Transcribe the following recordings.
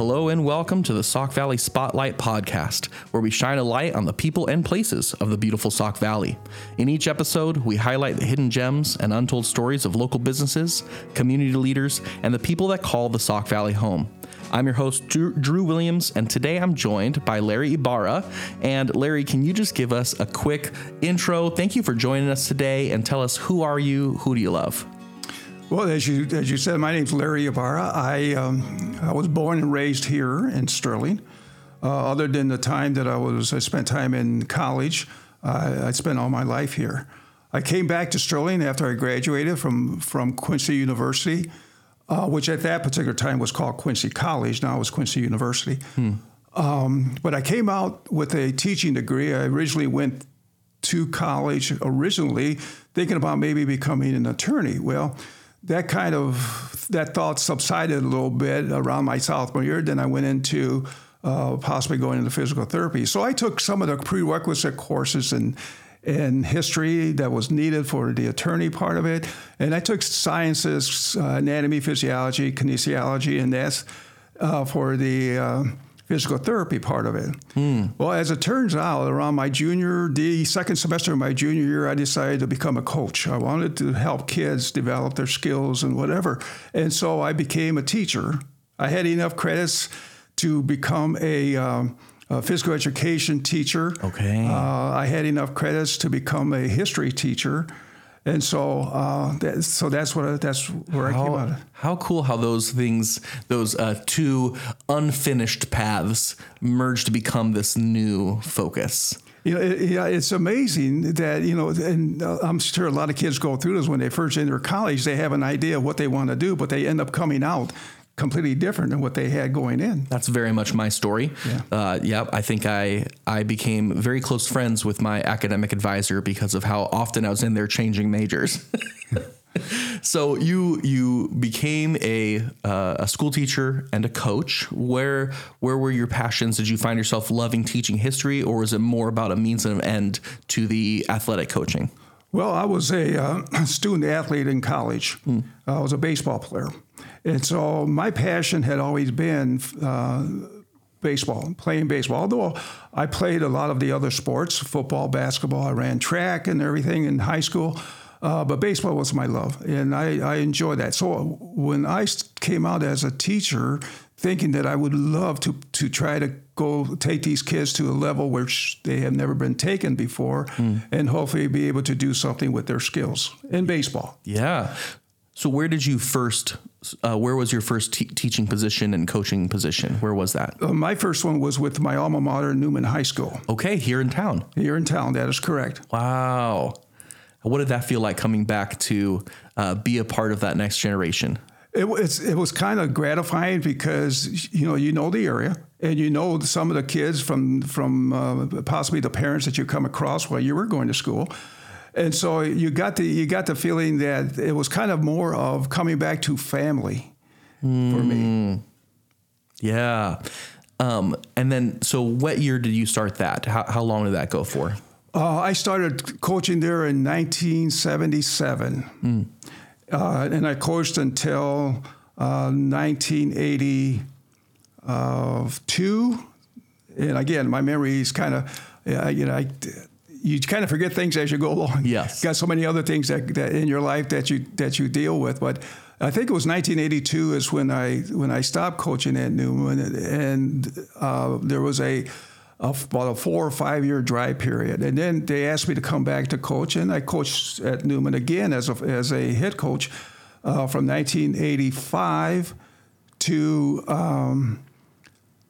Hello and welcome to the Sauk Valley Spotlight Podcast, where we shine a light on the people and places of the beautiful Sauk Valley. In each episode, we highlight the hidden gems and untold stories of local businesses, community leaders, and the people that call the Sauk Valley home. I'm your host, Drew, Drew Williams, and today I'm joined by Larry Ybarra. And Larry, can you just give us a quick intro? Thank you for joining us today and tell us who are you, who do you love? Well, as you as you said, my name's Larry Ybarra. I um, I was born and raised here in Sterling. Uh, other than the time that I was, I spent time in college. Uh, I spent all my life here. I came back to Sterling after I graduated from from Quincy University, uh, which at that particular time was called Quincy College. Now it's Quincy University. Hmm. Um, but I came out with a teaching degree. I originally went to college originally thinking about maybe becoming an attorney. Well that kind of that thought subsided a little bit around my sophomore year. Then I went into uh, possibly going into physical therapy. So I took some of the prerequisite courses in in history that was needed for the attorney part of it, and I took sciences, uh, anatomy, physiology, kinesiology, and that's uh, for the uh, physical therapy part of it. Mm. Well, as it turns out, around my junior, the second semester of my junior year, I decided to become a coach. I wanted to help kids develop their skills and whatever. And so I became a teacher. I had enough credits to become a, um, a physical education teacher. Okay. Uh, I had enough credits to become a history teacher and so uh, that, so that's what that's where how, I came out. Of. How cool how those things, those uh, two unfinished paths, merged to become this new focus. You know, it, yeah, it's amazing that you know, and uh, I'm sure a lot of kids go through this when they first enter college. They have an idea of what they want to do, but they end up coming out completely different than what they had going in. That's very much my story. Yeah. Uh, yeah, I think I I became very close friends with my academic advisor because of how often I was in there changing majors. so you you became a uh, a school teacher and a coach. Where where were your passions? Did you find yourself loving teaching history, or was it more about a means and an end to the athletic coaching? Well, I was a uh, student athlete in college. Hmm. I was a baseball player. And so my passion had always been uh, baseball, playing baseball. Although I played a lot of the other sports, football, basketball, I ran track and everything in high school. Uh, but baseball was my love, and I, I enjoyed that. So when I came out as a teacher, thinking that I would love to to try to go take these kids to a level which they have never been taken before, mm. and hopefully be able to do something with their skills in baseball. Yeah. So where did you first? Uh, where was your first te- teaching position and coaching position? Where was that? Uh, my first one was with my alma mater, Newman High School. Okay, here in town. Here in town, that is correct. Wow. What did that feel like coming back to uh, be a part of that next generation? It was it was kind of gratifying because you know you know the area and you know some of the kids from from uh, possibly the parents that you come across while you were going to school and so you got the you got the feeling that it was kind of more of coming back to family mm. for me. Hmm. Yeah. Um, and then, so what year did you start that? How, how long did that go for? Uh, I started coaching there in 1977. Mm. Uh, and I coached until uh, 1982. And again, my memory is kind of, you know, I, you kind of forget things as you go along. Yes, you got so many other things that, that in your life that you that you deal with. But I think it was 1982 is when I when I stopped coaching at Newman, and uh, there was a, a, about a four or five year dry period, and then they asked me to come back to coach, and I coached at Newman again as a as a head coach uh, from 1985 to. Um,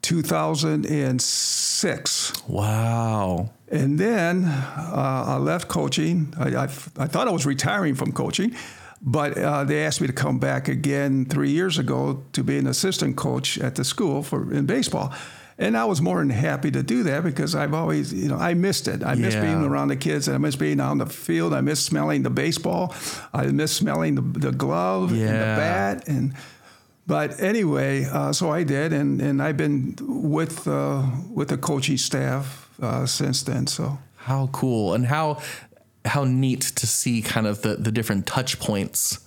2006. Wow. And then uh, I left coaching. I, I, I, thought I was retiring from coaching, but uh, they asked me to come back again three years ago to be an assistant coach at the school for in baseball. And I was more than happy to do that because I've always, you know, I missed it. I yeah. miss being around the kids. I miss being on the field. I miss smelling the baseball. I miss smelling the, the glove yeah. and the bat. And but anyway, uh, so I did, and, and I've been with uh, with the coaching staff uh, since then. So how cool and how how neat to see kind of the the different touch points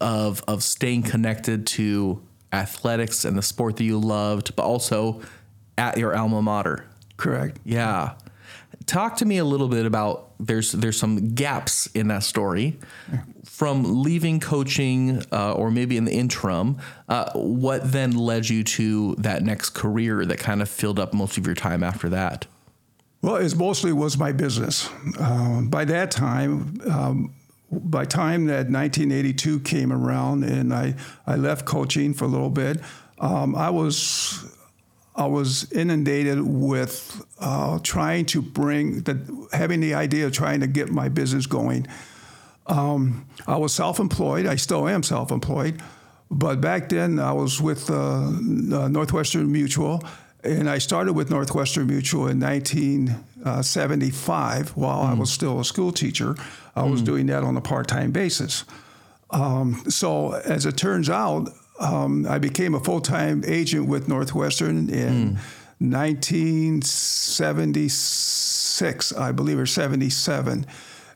of of staying connected to athletics and the sport that you loved, but also at your alma mater. Correct. Yeah. Talk to me a little bit about there's there's some gaps in that story from leaving coaching uh, or maybe in the interim. Uh, what then led you to that next career that kind of filled up most of your time after that? Well, it mostly was my business. Um, by that time, um, by time that 1982 came around and I, I left coaching for a little bit, um, I was I was inundated with uh, trying to bring the having the idea of trying to get my business going. Um, I was self-employed. I still am self-employed, but back then I was with uh, uh Northwestern Mutual, and I started with Northwestern Mutual in 1975 while mm. I was still a school teacher. I mm. was doing that on a part-time basis. Um, so as it turns out, um, I became a full time agent with Northwestern in mm. 1976, I believe, or 77.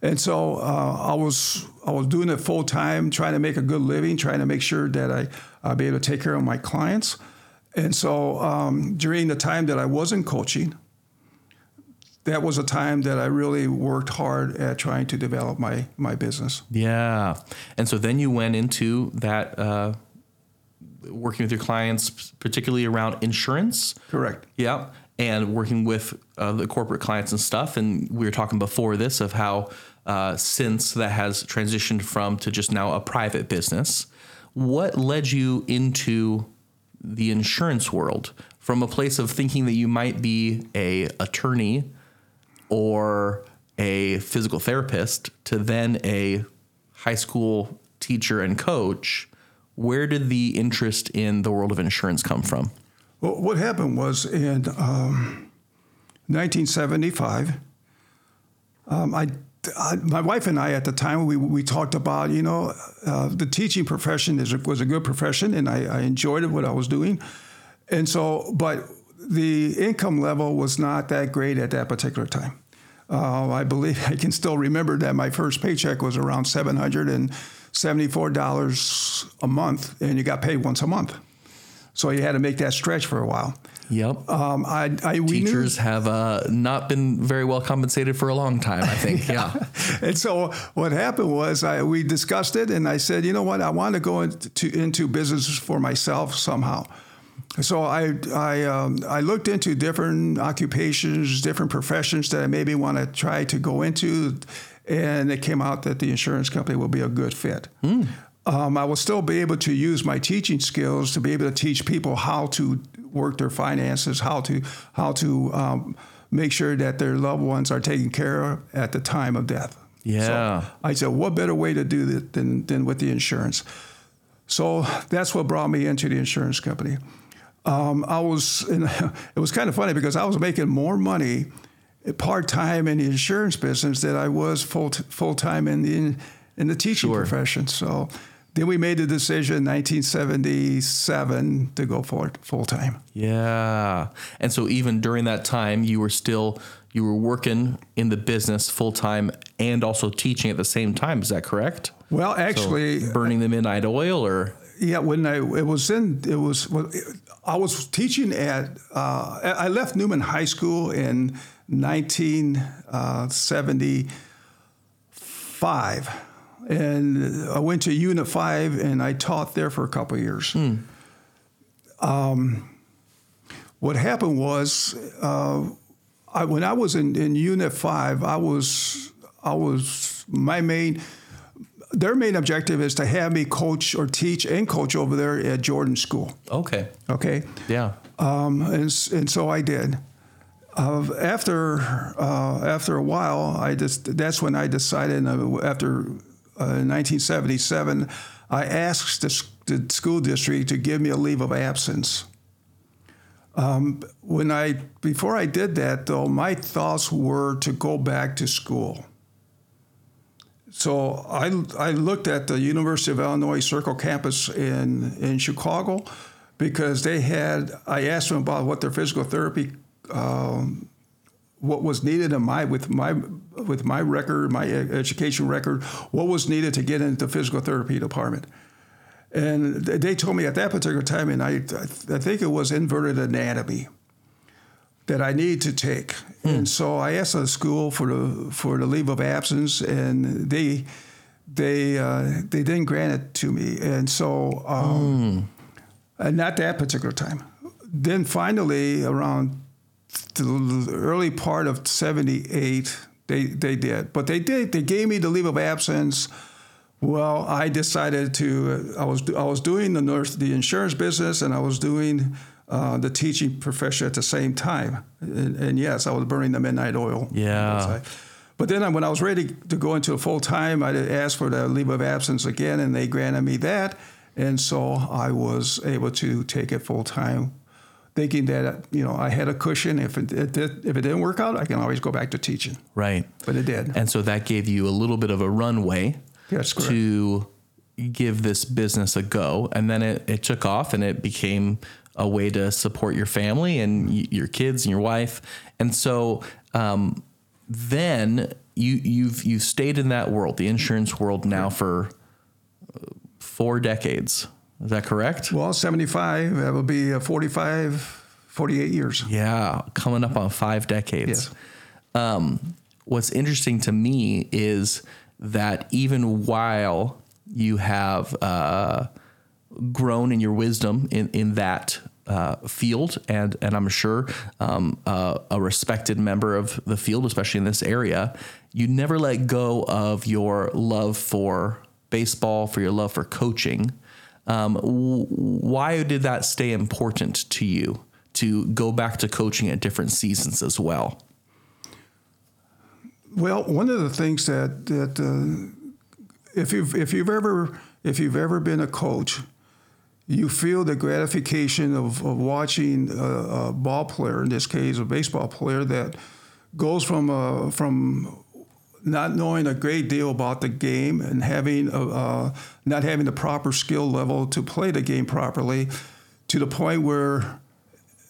And so uh, I was I was doing it full time, trying to make a good living, trying to make sure that I I'd be able to take care of my clients. And so um, during the time that I wasn't coaching, that was a time that I really worked hard at trying to develop my my business. Yeah, and so then you went into that. Uh working with your clients, particularly around insurance. Correct. Yeah. And working with uh, the corporate clients and stuff. And we were talking before this of how uh, since that has transitioned from to just now a private business, what led you into the insurance world from a place of thinking that you might be a attorney or a physical therapist to then a high school teacher and coach where did the interest in the world of insurance come from? Well, what happened was in um, 1975, um, I, I, my wife and I at the time we, we talked about you know uh, the teaching profession is was a good profession and I, I enjoyed what I was doing, and so but the income level was not that great at that particular time. Uh, I believe I can still remember that my first paycheck was around seven hundred and $74 a month, and you got paid once a month. So you had to make that stretch for a while. Yep. Um, I, I, Teachers knew, have uh, not been very well compensated for a long time, I think. yeah. and so what happened was I, we discussed it, and I said, you know what, I want to go into, into business for myself somehow. So I I, um, I looked into different occupations, different professions that I maybe want to try to go into and it came out that the insurance company will be a good fit. Mm. Um, I will still be able to use my teaching skills to be able to teach people how to work their finances, how to how to um, make sure that their loved ones are taken care of at the time of death. Yeah. So I said, what better way to do that than, than with the insurance? So that's what brought me into the insurance company. Um, I was, in, it was kind of funny because I was making more money part time in the insurance business than I was full full time in the in the teaching sure. profession. So then we made the decision in 1977 to go for it full time. Yeah, and so even during that time, you were still you were working in the business full time and also teaching at the same time. Is that correct? Well, actually, so burning the midnight oil, or yeah, when I it was in it was I was teaching at uh, I left Newman High School in 1975. Uh, and I went to Unit 5 and I taught there for a couple years. Hmm. Um, what happened was, uh, I, when I was in, in Unit 5, I was, I was, my main, their main objective is to have me coach or teach and coach over there at Jordan School. Okay. Okay. Yeah. Um, and, and so I did. Uh, after uh, after a while, I just that's when I decided. Uh, after 1977, uh, I asked the, the, school district to give me a leave of absence. Um, when I before I did that, though, my thoughts were to go back to school. So I, I looked at the University of Illinois Circle campus in in Chicago because they had. I asked them about what their physical therapy um, what was needed in my with my with my record, my education record, what was needed to get into the physical therapy department. And they told me at that particular time, and I, I think it was inverted anatomy that I need to take. And so I asked the school for the for the leave of absence, and they they uh, they didn't grant it to me. And so, um, and not that particular time. Then finally, around the early part of '78, they they did. But they did. They gave me the leave of absence. Well, I decided to. I was I was doing the nurse, the insurance business, and I was doing uh, the teaching profession at the same time. And, and, yes, I was burning the midnight oil. Yeah. But then when I was ready to go into a full time, I asked for the leave of absence again, and they granted me that. And so I was able to take it full time, thinking that you know I had a cushion. If it, it did, if it didn't work out, I can always go back to teaching. Right. But it did. And so that gave you a little bit of a runway correct. to give this business a go. And then it, it took off and it became a way to support your family and y- your kids and your wife. And so um, then you you've you've stayed in that world, the insurance world now for uh, four decades. Is that correct? Well, 75, that would be uh, 45, 48 years. Yeah, coming up on five decades. Um, what's interesting to me is that even while you have uh, grown in your wisdom in, in that uh, field, and, and I'm sure um, uh, a respected member of the field, especially in this area, you never let go of your love for baseball, for your love for coaching. Um, w- why did that stay important to you to go back to coaching at different seasons as well? Well, one of the things that that uh, if you've if you've ever if you've ever been a coach, you feel the gratification of, of watching a, a ball player, in this case, a baseball player that goes from uh, from not knowing a great deal about the game and having a, uh, not having the proper skill level to play the game properly, to the point where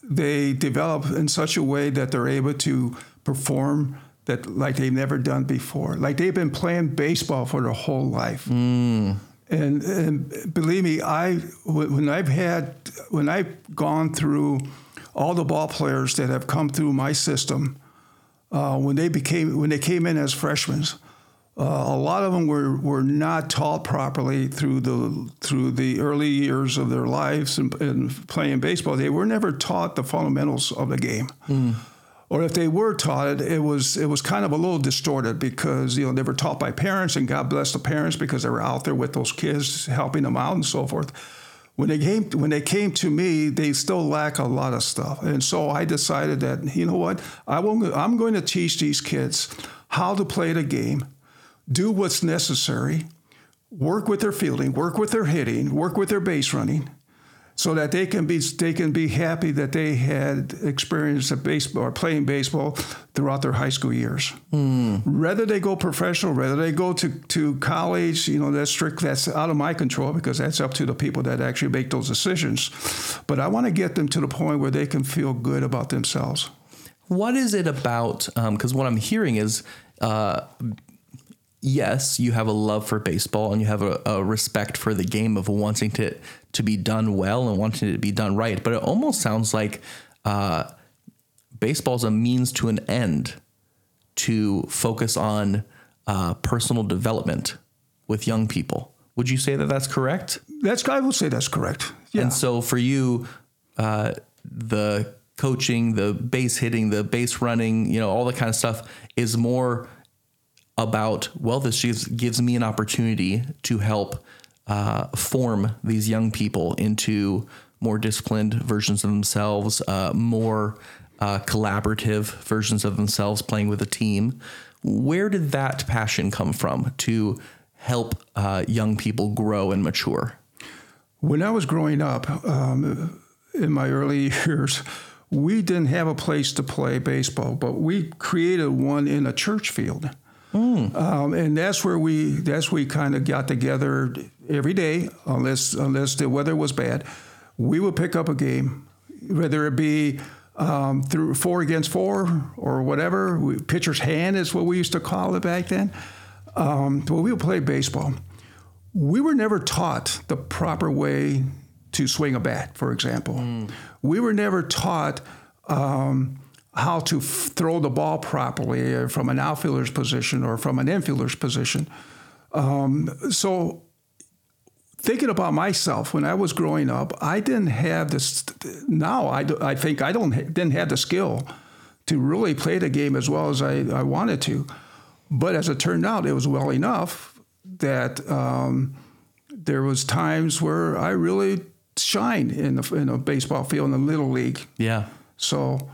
they develop in such a way that they're able to perform that like they've never done before. Like they've been playing baseball for their whole life. And, and believe me, I when I've had when I've gone through all the ball players that have come through my system, uh, when they became when they came in as freshmen, uh, a lot of them were, were not taught properly through the through the early years of their lives and, and playing baseball. They were never taught the fundamentals of the game or if they were taught it, it was it was kind of a little distorted because you know they were taught by parents, and God bless the parents because they were out there with those kids, helping them out and so forth. When they came when they came to me, they still lack a lot of stuff, and so I decided that you know what? I will I'm going to teach these kids how to play the game, do what's necessary, work with their fielding, work with their hitting, work with their base running, so that they can be they can be happy that they had experience of baseball or playing baseball throughout their high school years. Whether they go professional, whether they go to, to college, you know, that's strict that's out of my control because that's up to the people that actually make those decisions. But I want to get them to the point where they can feel good about themselves. What is it about? Because what I'm hearing is, uh, yes, you have a love for baseball and you have a, a respect for the game of wanting to to be done well and wanting it to be done right. But it almost sounds like uh, baseball is a means to an end to focus on uh, personal development with young people. Would you say that that's correct? That's I will say that's correct. Yeah. And so for you, uh, the coaching, the base hitting, the base running, you know, all that kind of stuff is more about, well, this gives, me an opportunity to help uh, form these young people into more disciplined versions of themselves, uh, more uh, collaborative versions of themselves playing with a team. Where did that passion come from to help uh, young people grow and mature? When I was growing up, um, in my early years, we didn't have a place to play baseball, but we created one in a church field. Um, and that's where we that's where we kind of got together every day, unless unless the weather was bad. We would pick up a game, whether it be um, through four against four or whatever. We, pitcher's hand is what we used to call it back then. Um, but we would play baseball. we were never taught the proper way to swing a bat, for example. Mm. We were never taught um, how to f- throw the ball properly uh, from an outfielder's position or from an infielder's position. Um, so, thinking about myself when I was growing up, I didn't have this. Now I, I think I don't didn't have the skill to really play the game as well as I, I wanted to. But as it turned out, it was well enough that um, there was times where I really shined in the in a baseball field in the little league. Yeah. So,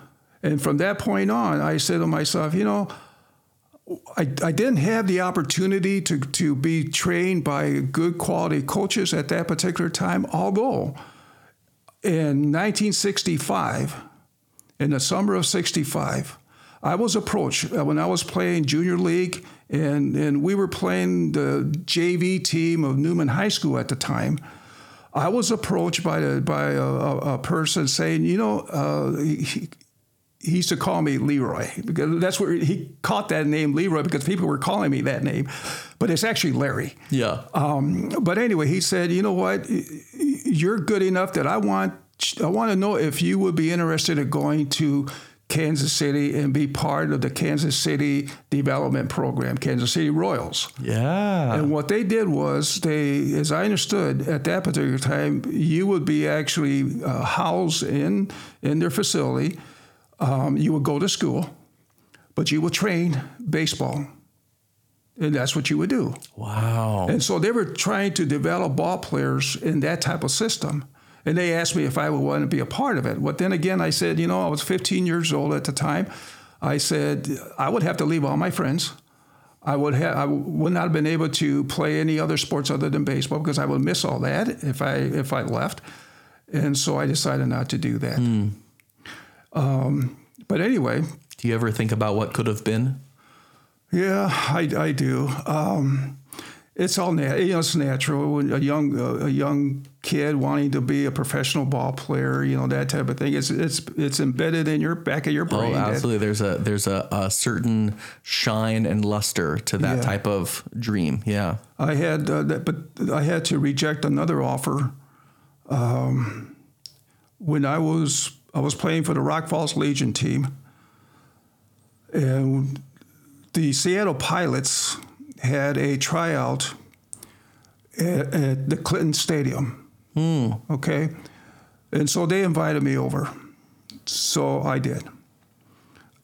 and from that point on, I said to myself, you know, I, I didn't have the opportunity to, to be trained by good quality coaches at that particular time, although in 1965, in the summer of 65, I was approached uh, when I was playing junior league, and, and we were playing the JV team of Newman High School at the time. I was approached by, a, by a, a person saying, you know, uh, he, he used to call me Leroy because that's where he caught that name Leroy because people were calling me that name, but it's actually Larry. Yeah. Um, but anyway, he said, you know what, you're good enough that I want I want to know if you would be interested in going to Kansas City and be part of the Kansas City development program, Kansas City Royals. Yeah. And what they did was they, as I understood at that particular time, you would be actually uh, housed in in their facility. Um, you would go to school, but you would train baseball. And that's what you would do. Wow. And so they were trying to develop ball players in that type of system. And they asked me if I would want to be a part of it. But then again, I said, you know, I was 15 years old at the time. I said I would have to leave all my friends. I would have I would not have been able to play any other sports other than baseball because I would miss all that if I if I left. And so I decided not to do that. Mm. Um, but anyway, do you ever think about what could have been? Yeah, I, I do. Um, it's all nat- you know, it's natural. When a young a young kid wanting to be a professional ball player, you know that type of thing. It's it's it's embedded in your back of your brain. Oh, absolutely. there's a there's a, a, certain shine and luster to that yeah. type of dream. Yeah. I had uh, that, but I had to reject another offer. Um, when I was I was playing for the Rock Falls Legion team, and the Seattle Pilots had a tryout at, at the Clinton Stadium. Mm. Okay. And so they invited me over. So I did.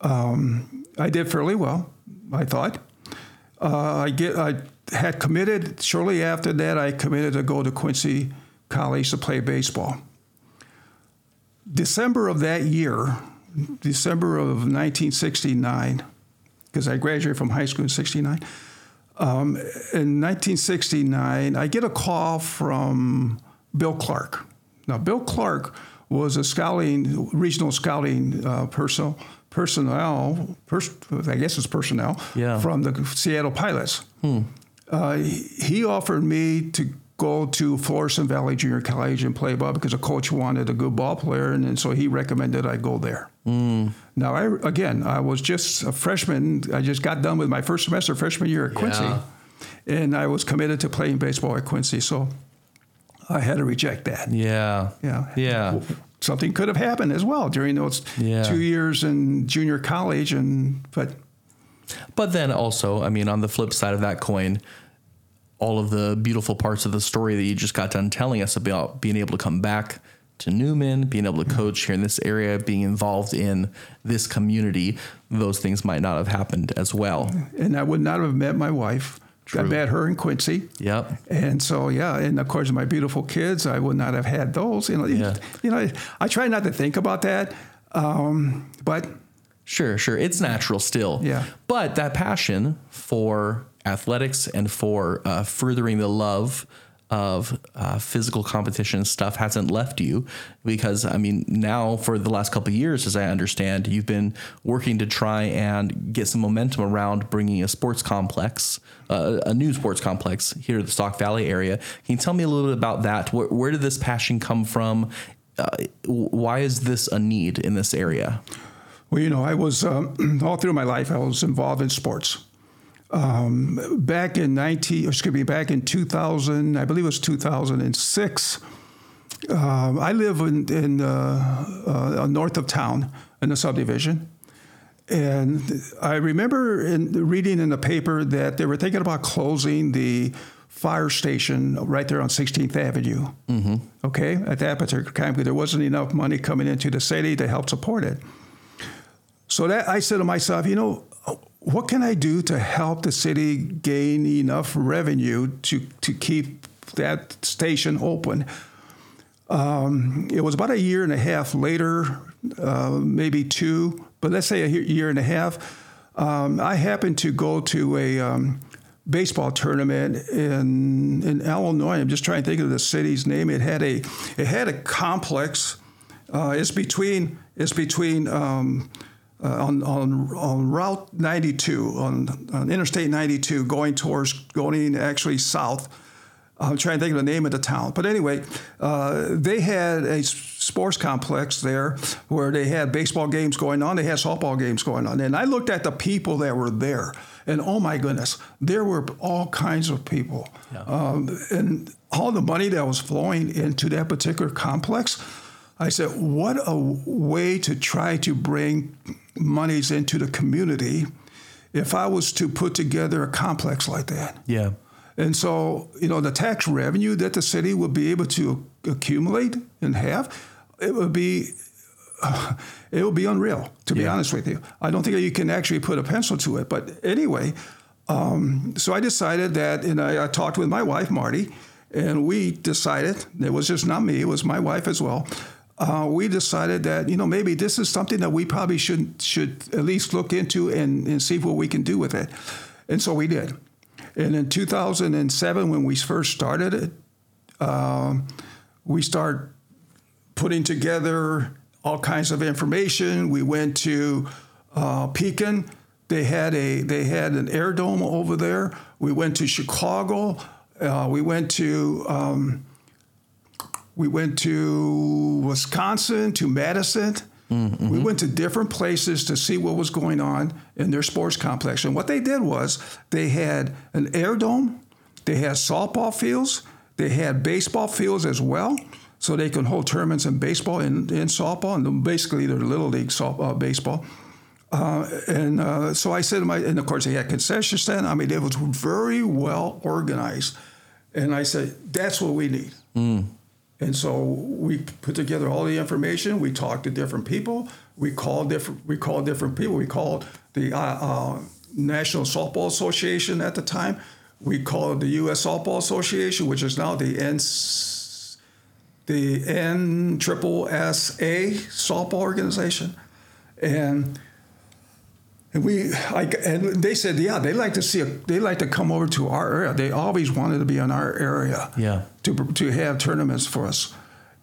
Um, I did fairly well, I thought. Uh, I get I had committed shortly after that. I committed to go to Quincy College to play baseball. December of that year, December of 1969, because I graduated from high school in '69. Um, in 1969, I get a call from Bill Clark. Now, Bill Clark was a scouting, regional scouting uh, personnel, personnel pers- I guess it's personnel, yeah. from the Seattle Pilots. Hmm. Uh, he offered me to go to Florissant Valley Junior College and play ball because a coach wanted a good ball player, and, and so he recommended I go there. Mm. Now, I again, I was just a freshman. I just got done with my first semester freshman year at Quincy, yeah. and I was committed to playing baseball at Quincy. So I had to reject that. Yeah, yeah, yeah. Something could have happened as well during those yeah. two years in junior college, and but. But then also, I mean, on the flip side of that coin, all of the beautiful parts of the story that you just got done telling us about being able to come back to Newman, being able to coach here in this area, being involved in this community, those things might not have happened as well. And I would not have met my wife. True. I met her in Quincy. Yep. And so yeah, and of course my beautiful kids, I would not have had those. You know, yeah. you know, I try not to think about that, um, but sure, sure, it's natural still. Yeah. But that passion for athletics and for uh, furthering the love of uh, physical competition stuff hasn't left you because I mean now for the last couple years as I understand you've been working to try and get some momentum around bringing a sports complex uh, a new sports complex here to the Sauk Valley area. Can you tell me a little bit about that? Where, where did this passion come from? Uh, why is this a need in this area? Well you know I was um, all through my life I was involved in sports um, back in 19, excuse me, back in 2000, I believe it was 2006. Um, I live in, in uh, uh, north of town in the subdivision. And I remember in, reading in the paper that they were thinking about closing the fire station right there on 16th Avenue. Mm-hmm. Okay, at that particular time, because there wasn't enough money coming into the city to help support it. So that I said to myself, you know, what can I do to help the city gain enough revenue to to keep that station open? Um, it was about a year and a half later, uh, maybe two, but let's say a year and a half. Um, I happened to go to a um, baseball tournament in in Illinois. I'm just trying to think of the city's name. It had a it had a complex. Uh, it's between it's between um, uh, on, on on Route 92 on, on Interstate 92 going towards going actually south. I'm trying to think of the name of the town, but anyway, uh, they had a sports complex there where they had baseball games going on. They had softball games going on, and I looked at the people that were there and oh my goodness, there were all kinds of people. Yeah. Um, and all the money that was flowing into that particular complex, I said, what a way to try to bring monies into the community if I was to put together a complex like that. Yeah. And so, you know, the tax revenue that the city would be able to accumulate and have, it would be it would be unreal, to be honest with you. I don't think you can actually put a pencil to it. But anyway, um, so I decided that, and I, I, talked with my wife, Marty, and we decided, it was just not me, it was my wife as well. Uh, we decided that, you know, maybe this is something that we probably should, should at least look into and, and see what we can do with it. And so we did. And in 2007, when we first started it, um, we start putting together all kinds of information. We went to uh, Pekin. They had a they had an air dome over there. We went to Chicago. Uh, we went to um, we went to Wisconsin to Madison. Mm-hmm. We went to different places to see what was going on in their sports complex. And what they did was they had an air dome, they had softball fields, they had baseball fields as well so they can hold tournaments in baseball and in softball, and basically they're little league softball, uh, baseball. Uh, and uh, so I said to my, and of course they had concession stand. I mean, it was very well organized. And I said, that's what we need. Mm. And so we put together all the information. We talked to different people. We called different. We called different people. We called the uh, uh National Softball Association at the time. We called the U.S. Softball Association, which is now the NC the N Triple S A softball organization, and and we I, and they said yeah they like to see a, they like to come over to our area. They always wanted to be in our area. Yeah. To to have tournaments for us.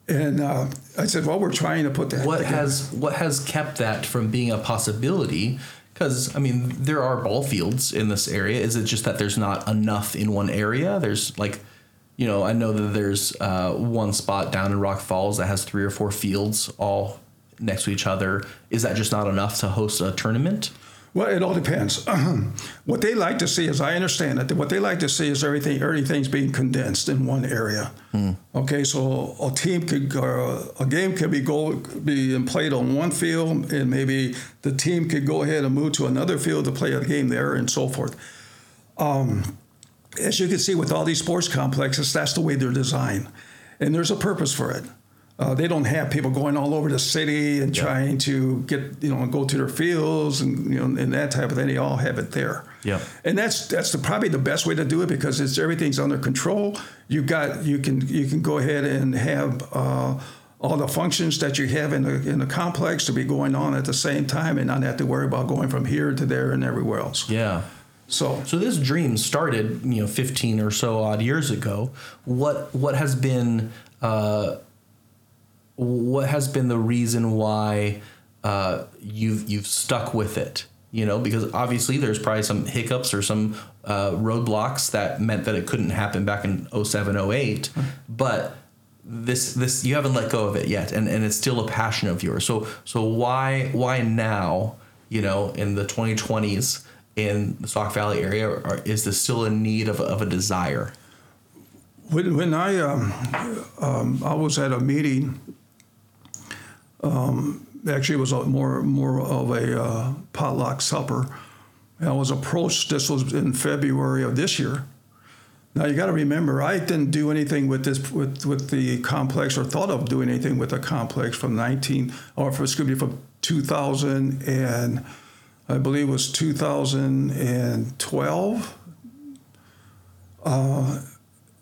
And uh, I said, well, we're trying to put that. What together. has what has kept that from being a possibility? Because I mean, there are ball fields in this area. Is it just that there's not enough in one area? There's like you know, I know that there's uh, one spot down in Rock Falls that has three or four fields all next to each other. Is that just not enough to host a tournament? Well, it all depends. what they like to see, as I understand it, what they like to see is everything everything's being condensed in one area. Hmm. Okay, so a team could uh, a game could be go be played on one field, and maybe the team could go ahead and move to another field to play a game there, and so forth. Um, as you can see with all these sports complexes, that's the way they're designed. And there's a purpose for it. Uh, they don't have people going all over the city and yeah. trying to get you know go to their fields and you know and that type of thing. They all have it there. Yeah, and that's that's the, probably the best way to do it because it's everything's under control. You got you can you can go ahead and have. Uh, all the functions that you have in the in the complex to be going on at the same time and not have to worry about going from here to there and everywhere else. Yeah. So, so this dream started, you know, 15 or so odd years ago. What what has been uh, what has been the reason why uh, you've you've stuck with it? You know, because obviously there's probably some hiccups or some uh, roadblocks that meant that it couldn't happen back in 07, 08. But this this you haven't let go of it yet, and, and it's still a passion of yours. So so why why now? You know, in the 2020s in the Sauk Valley area, or is this still a need of, of a desire? When, when I um, um, I was at a meeting, um, actually it was a more more of a uh, potluck supper. I was approached. This was in February of this year. Now you got to remember, I didn't do anything with this with, with the complex or thought of doing anything with the complex from 19 or for, excuse me from 2000 and I believe it was 2012. Uh,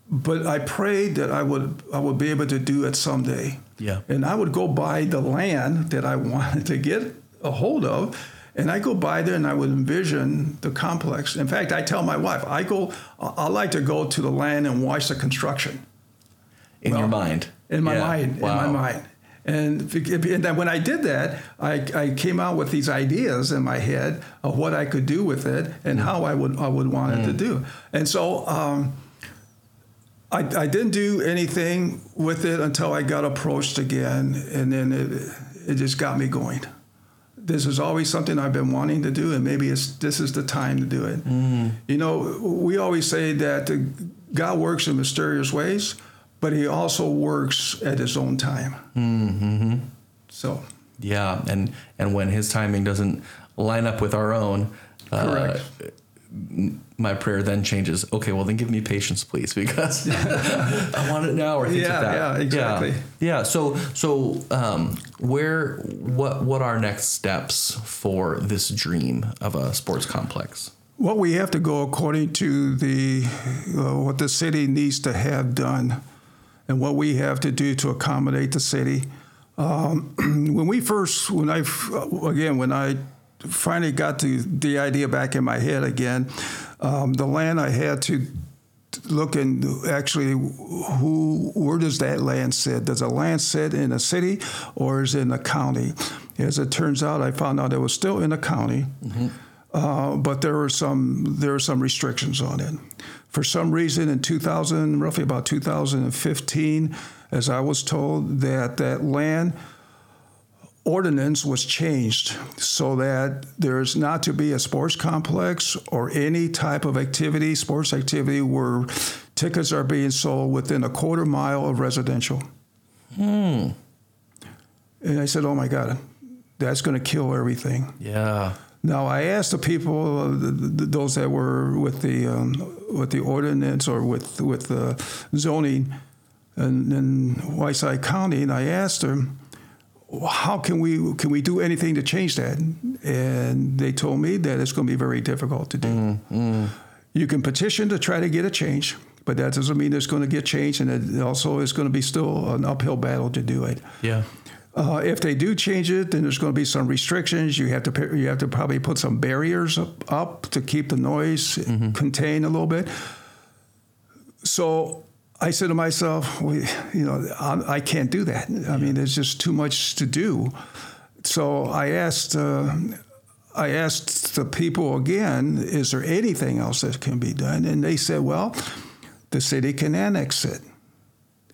but I prayed that I would I would be able to do it someday. Yeah. And I would go buy the land that I wanted to get a hold of, and I go by there and I would envision the complex. In fact, I tell my wife, I go, I like to go to the land and watch the construction. In well, your mind. In my yeah. mind. Wow. In my mind. And, and then when I did that, I, I came out with these ideas in my head of what I could do with it and mm. how I would I would want mm. it to mm. do. And so um, I, I didn't do anything with it until I got approached again, and then it, it just got me going. This is always something I've been wanting to do, and maybe it's this is the time to do it. Mm. You know, we always say that God works in mysterious ways but he also works at his own time. Mm-hmm. So yeah, and and when his timing doesn't line up with our own, uh, my prayer then changes. Okay, well then give me patience, please, because I want it now. Or things yeah, like that. yeah, exactly. Yeah, yeah. So so um, where what what are next steps for this dream of a sports complex? Well, we have to go according to the uh, what the city needs to have done and what we have to do to accommodate the city. Um, when we first, when I, again, when I finally got the, the idea back in my head again, um, the land I had to look and actually who where does that land sit? Does the land sit in a city or is it in a county? As it turns out i found out it was still in a county mm-hmm. uh, but there were some there are some restrictions on it. For some reason, in 2000, roughly about 2015, as I was told, that that land ordinance was changed so that there's not to be a sports complex or any type of activity, sports activity, where tickets are being sold within a quarter mile of residential. Hmm. And I said, "Oh my God, that's going to kill everything." Yeah. Now I asked the people, uh, the, the, those that were with the um, with the ordinance or with with the zoning in, in Whiteside County, and I asked them, how can we can we do anything to change that? And they told me that it's going to be very difficult to do. Mm, mm. You can petition to try to get a change, but that doesn't mean it's going to get changed, and it also is going to be still an uphill battle to do it. Yeah. Uh, if they do change it, then there's going to be some restrictions. You have to you have to probably put some barriers up, up to keep the noise mm-hmm. contained a little bit. So I said to myself, well, you know, I, I, can't do that. I mean, there's just too much to do. So I asked. Uh, I asked the people again, is there anything else that can be done? And they said, well, the city can annex it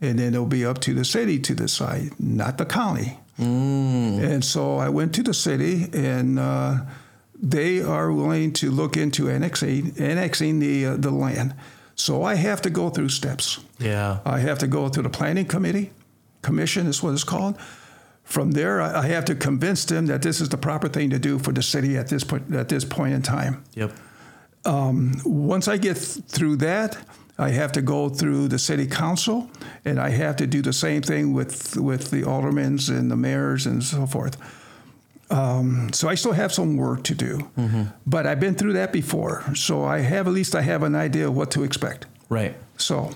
and then it'll be up to the city to decide, not the county. Mm. And so I went to the city, and uh, they are willing to look into annexing annexing the uh, the land. So I have to go through steps. Yeah, I have to go through the planning committee, commission is what it's called. From there, I have to convince them that this is the proper thing to do for the city at this point at this point in time. Yep. Um, once I get th- through that, I have to go through the city council, and I have to do the same thing with with the aldermans and the mayors and so forth. Um, so I still have some work to do, mm-hmm. but I've been through that before, so I have at least I have an idea of what to expect. Right. So,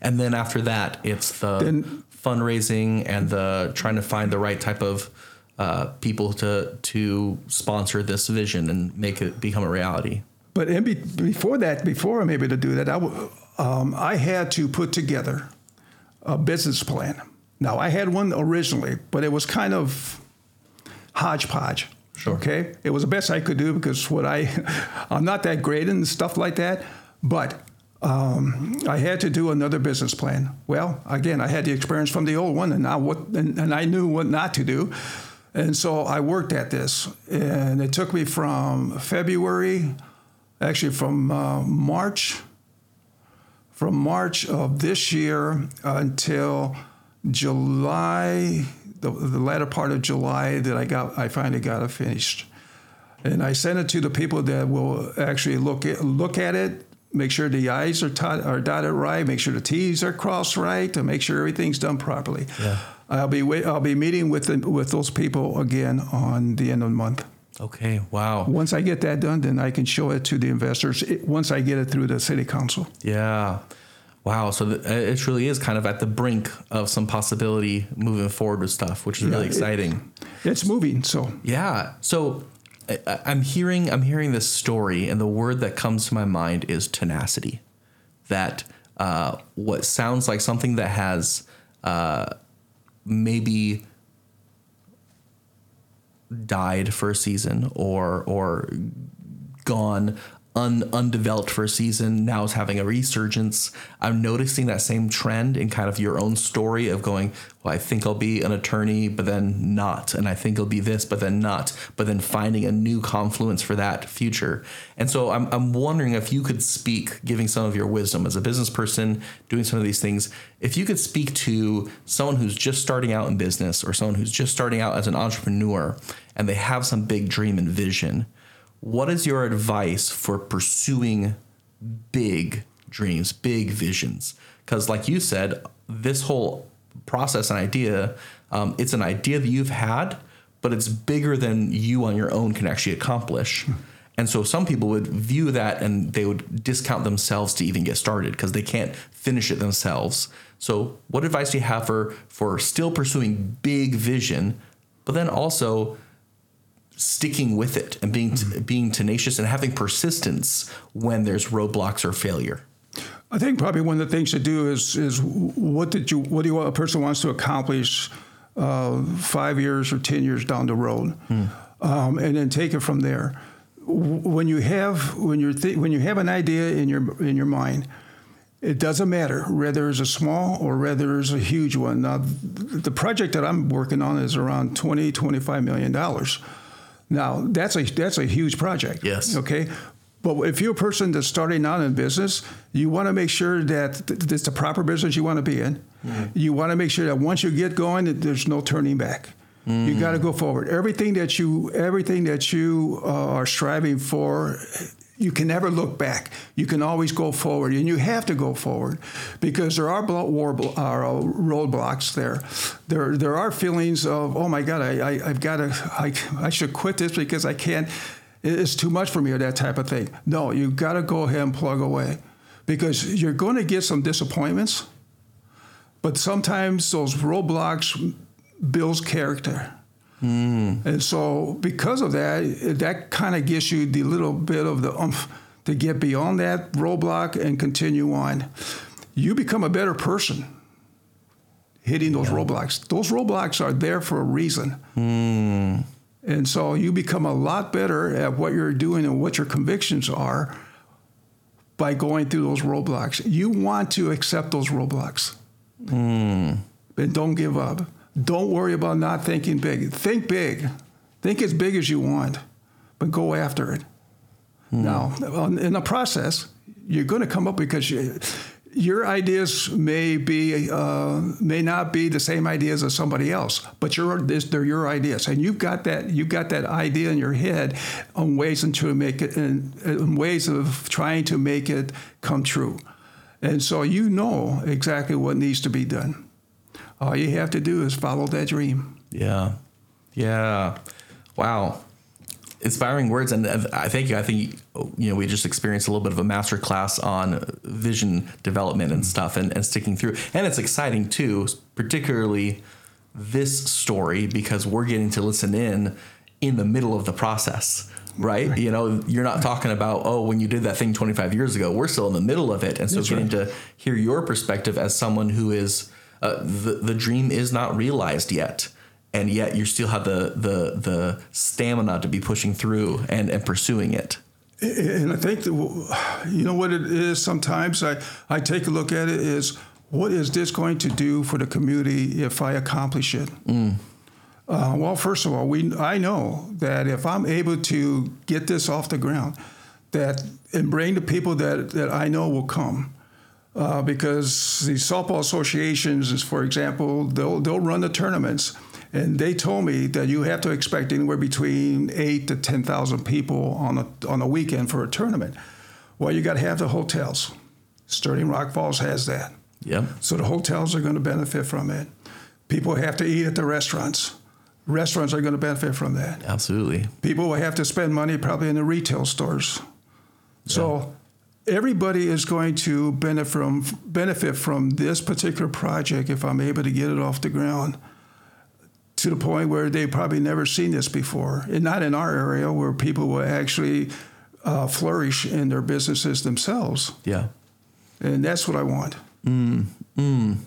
and then after that, it's the then, fundraising and the trying to find the right type of uh, people to to sponsor this vision and make it become a reality. But be, before that, before I'm able to do that, I w- um, I had to put together a business plan. Now, I had one originally, but it was kind of hodgepodge. Sure. Okay. It was the best I could do because what I, I'm not that great in stuff like that. But um, I had to do another business plan. Well, again, I had the experience from the old one, and now what, and, and I knew what not to do. And so I worked at this, and it took me from February actually from uh, March from March of this year until July, the, the latter part of July, that I got I finally got it finished, and I sent it to the people that will actually look at look at it. Make sure the I's are, tot, are dotted right. Make sure the T's are crossed right. To make sure everything's done properly. Yeah. I'll be I'll be meeting with the, with those people again on the end of the month. Okay. Wow. Once I get that done, then I can show it to the investors. It, once I get it through the city council. Yeah. Wow. So th- it really is kind of at the brink of some possibility moving forward with stuff, which is really it- exciting. It's moving. So Yeah. So I- I'm hearing I'm hearing this story, and the word that comes to my mind is tenacity. That uh, what sounds like something that has uh, maybe died for a season or or gone un, undeveloped for a season now is having a resurgence. I'm noticing that same trend in kind of your own story of going well i think i'll be an attorney but then not and i think i'll be this but then not but then finding a new confluence for that future. And so i'm, I'm wondering if you could speak giving some of your wisdom as a business person doing some of these things if you could speak to someone who's just starting out in business or someone who's just starting out as an entrepreneur and they have some big dream and vision what is your advice for pursuing big dreams, big visions? Because, like you said, this whole process and idea, um, it's an idea that you've had, but it's bigger than you on your own can actually accomplish. And so some people would view that and they would discount themselves to even get started because they can't finish it themselves. So, what advice do you have for for still pursuing big vision, but then also sticking with it and being being tenacious and having persistence when there's roadblocks or failure. I think probably one of the things to do is is what did you what do you want a person wants to accomplish uh, five years or ten years down the road, um, and then take it from there. When you have when you're th- when you have an idea in your in your mind, it doesn't matter whether it's a small or whether it's a huge one. Now, th- the project that I'm working on is around 20, 25 million dollars. Now, that's a that's a huge project. Yes. Okay. But if you're a person that's starting out in business, you want to make sure that th- it's the proper business you want to be in. You want to make sure that once you get going, that there's no turning back. You got to go forward. Everything that you everything that you uh, are striving for, you can never look back. You can always go forward, and you have to go forward because there are war uh, roadblocks there. There there are feelings of oh my God, I, I I've got to I I should quit this because I can't. It's too much for me or that type of thing. No, you've got to go ahead and plug away because you're going to get some disappointments, but sometimes those roadblocks builds character. Mm. And so, because of that, that kind of gives you the little bit of the umph to get beyond that roadblock and continue on. You become a better person hitting those roadblocks. Those roadblocks are there for a reason. Mm. And so, you become a lot better at what you're doing and what your convictions are by going through those roadblocks. You want to accept those roadblocks mm. and don't give up. Don't worry about not thinking big. Think big. Think as big as you want, but go after it. Now, in the process, you're going to come up because you, your ideas may be uh, may not be the same ideas as somebody else, but your they're your ideas, and you've got that you've got that idea in your head on ways to make it in, in ways of trying to make it come true, and so you know exactly what needs to be done. All you have to do is follow that dream. Yeah. Yeah. Wow. Inspiring words. And I thank you. I think, you know, we just experienced a little bit of a master class on vision development and stuff and, and sticking through. And it's exciting too, particularly this story, because we're getting to listen in in the middle of the process. Right? You know, you're not talking about, oh, when you did that thing 25 years ago, we're still in the middle of it. And so That's getting right. to hear your perspective as someone who is, uh, the, the dream is not realized yet and yet you still have the the the stamina to be pushing through and and pursuing it. And I think that, you know what it is. Sometimes I, I take a look at it is what is this going to do for the community if I accomplish it? Uh, well, first of all, we I know that if I'm able to get this off the ground, that and bring the people that, that I know will come. Uh, because the softball associations, is, for example, they'll, they'll run the tournaments. And they told me that you have to expect anywhere between eight to 10,000 people on a, on a weekend for a tournament. Well, you got to have the hotels. Sterling Rock Falls has that. Yep. So the hotels are going to benefit from it. People have to eat at the restaurants. Restaurants are going to benefit from that. Absolutely. People will have to spend money probably in the retail stores. So everybody is going to benefit from benefit from this particular project if I'm able to get it off the ground to the point where they've probably never seen this before, and not in our area where people will actually uh, flourish in their businesses themselves. Yeah. And that's what I want. Mm, mm.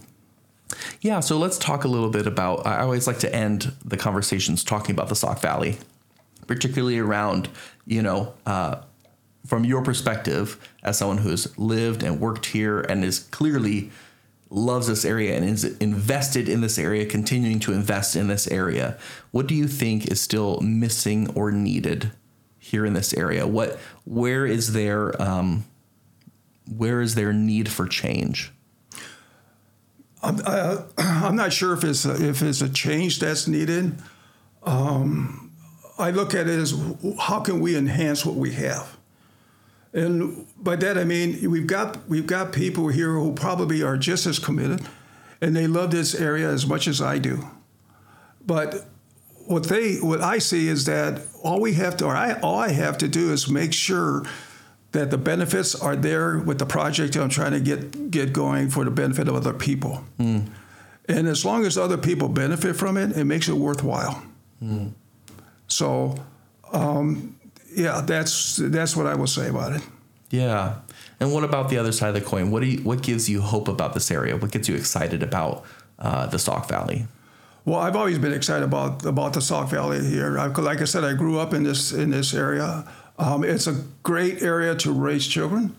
Yeah, so let's talk a little bit about. I always like to end the conversations talking about the Sauk Valley, particularly around, you know, uh, from your perspective as someone who's lived and worked here and is clearly loves this area and is invested in this area, continuing to invest in this area. What do you think is still missing or needed here in this area? What, where is there, um, where is there need for change? I'm, I, I'm not sure if it's a, if it's a change that's needed. Um, I look at it as how can we enhance what we have, and by that I mean we've got we've got people here who probably are just as committed, and they love this area as much as I do. But what they what I see is that all we have to or I all I have to do is make sure that the benefits are there with the project I'm trying to get get going for the benefit of other people. And as long as other people benefit from it, it makes it worthwhile. So, um, yeah, that's that's what I will say about it. Yeah. And what about the other side of the coin? What do you, what gives you hope about this area? What gets you excited about uh, the Sauk Valley? Well, I've always been excited about about the Sauk Valley here. I, like I said, I grew up in this in this area. Um, it's a great area to raise children.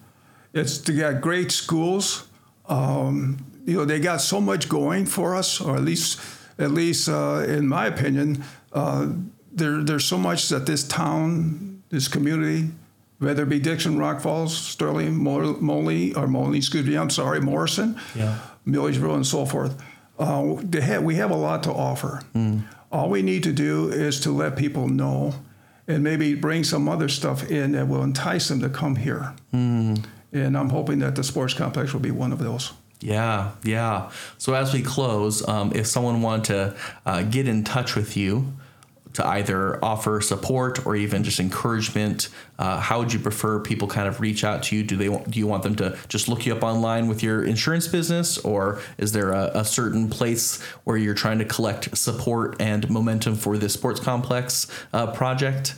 It's they got great schools. Um, you know, they got so much going for us, or at least at least uh, in my opinion, uh, there there's so much that this town, this community, whether it be Dixon, Rock Falls, Sterling, Mo- Moley, or Moley, excuse me, I'm sorry, Morrison, Yeah. Milledgeville, and so forth. Uh, have, we have a lot to offer. All we need to do is to let people know and maybe bring some other stuff in that will entice them to come here. And I'm hoping that the sports complex will be one of those. Yeah, yeah. So as we close, um, if someone wanted to uh, get in touch with you to either offer support or even just encouragement, uh, how would you prefer people kind of reach out to you? Do they do you want them to just look you up online with your insurance business, or is there a, a certain place where you're trying to collect support and momentum for this sports complex uh, project?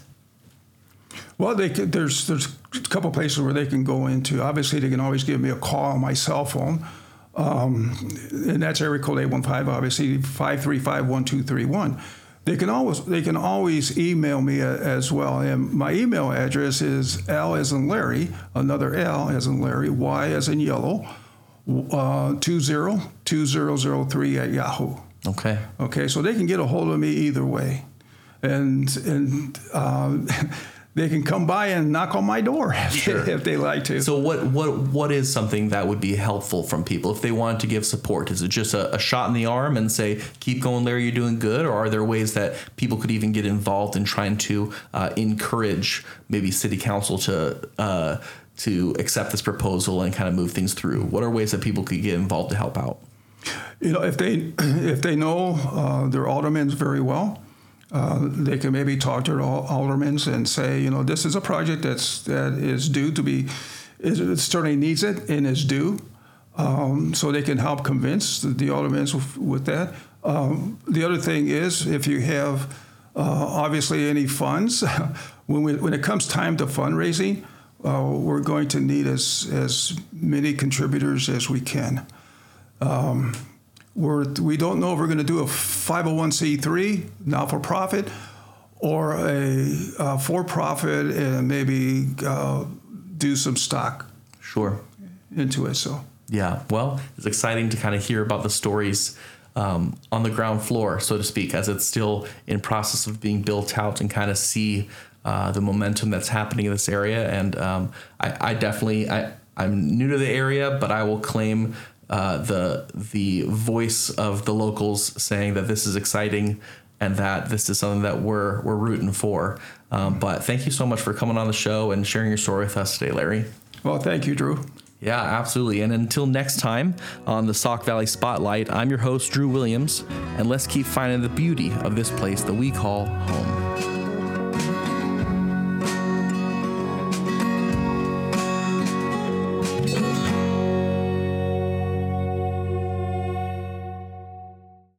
Well, they there's there's a couple places where they can go into. Obviously, they can always give me a call on my cell phone, um, and that's area code eight one five. Obviously, five three five one two three one. They can always they can always email me as well, and my email address is L as in Larry, another L as in Larry, Y as in yellow, uh, two zero two zero zero three at Yahoo. Okay. Okay, so they can get a hold of me either way, and and uh, they can come by and knock on my door if, Sure. if they like to. So what what what is something that would be helpful from people if they wanted to give support? Is it just a, a shot in the arm and say, "Keep going, Larry, you're doing good," or are there ways that people could even get involved in trying to uh, encourage maybe city council to uh, to accept this proposal and kind of move things through? What are ways that people could get involved to help out? you know, if they if they know uh, their aldermen very well, uh, they can maybe talk to their al- aldermen and say, you know, this is a project that's that is due to be, is it certainly needs it and is due, um, so they can help convince the, the aldermen with, with that. Um, the other thing is, if you have uh, obviously any funds, when we, when it comes time to fundraising, uh, we're going to need as as many contributors as we can. We're, we don't know if we're going to do a 501c3, not for profit, or a, uh for profit and maybe uh, do some stock Sure. into it. So, Yeah, well, it's exciting to kind of hear about the stories um, on the ground floor, so to speak, as it's still in process of being built out, and kind of see uh, the momentum that's happening in this area. And um, I, I, definitely, I, I'm new to the area, but I will claim uh, the the voice of the locals saying that this is exciting and that this is something that we're we're rooting for. Um, but thank you so much for coming on the show and sharing your story with us today, Larry. Well, thank you, Drew. Yeah, absolutely. And until next time on the Sauk Valley Spotlight, I'm your host, Drew Williams, and let's keep finding the beauty of this place that we call home.